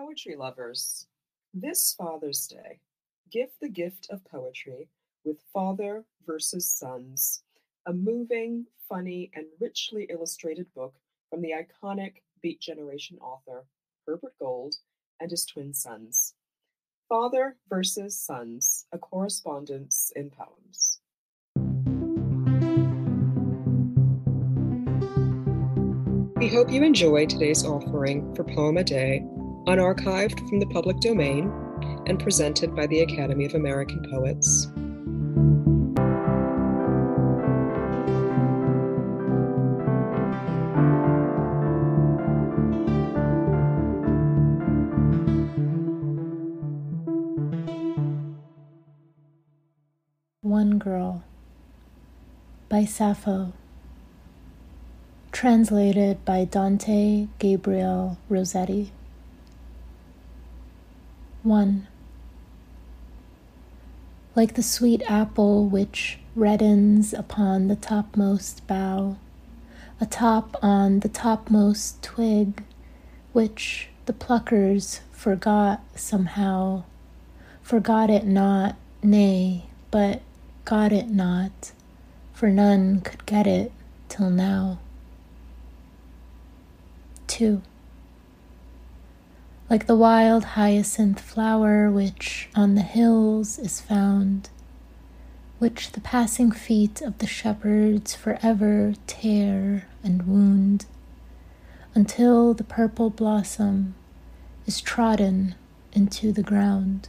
poetry lovers. This Father's Day, give the gift of poetry with Father versus Sons, a moving, funny, and richly illustrated book from the iconic Beat Generation author Herbert Gold and his twin sons. Father versus Sons, a correspondence in poems. We hope you enjoy today's offering for Poem a Day, unarchived from the public domain and presented by the Academy of American Poets. One Girl by Sappho. Translated by Dante Gabriel Rossetti. 1. Like the sweet apple which reddens upon the topmost bough, atop on the topmost twig, which the pluckers forgot somehow, forgot it not, nay, but got it not, for none could get it till now. 2. Like the wild hyacinth flower which on the hills is found, which the passing feet of the shepherds forever tear and wound, until the purple blossom is trodden into the ground.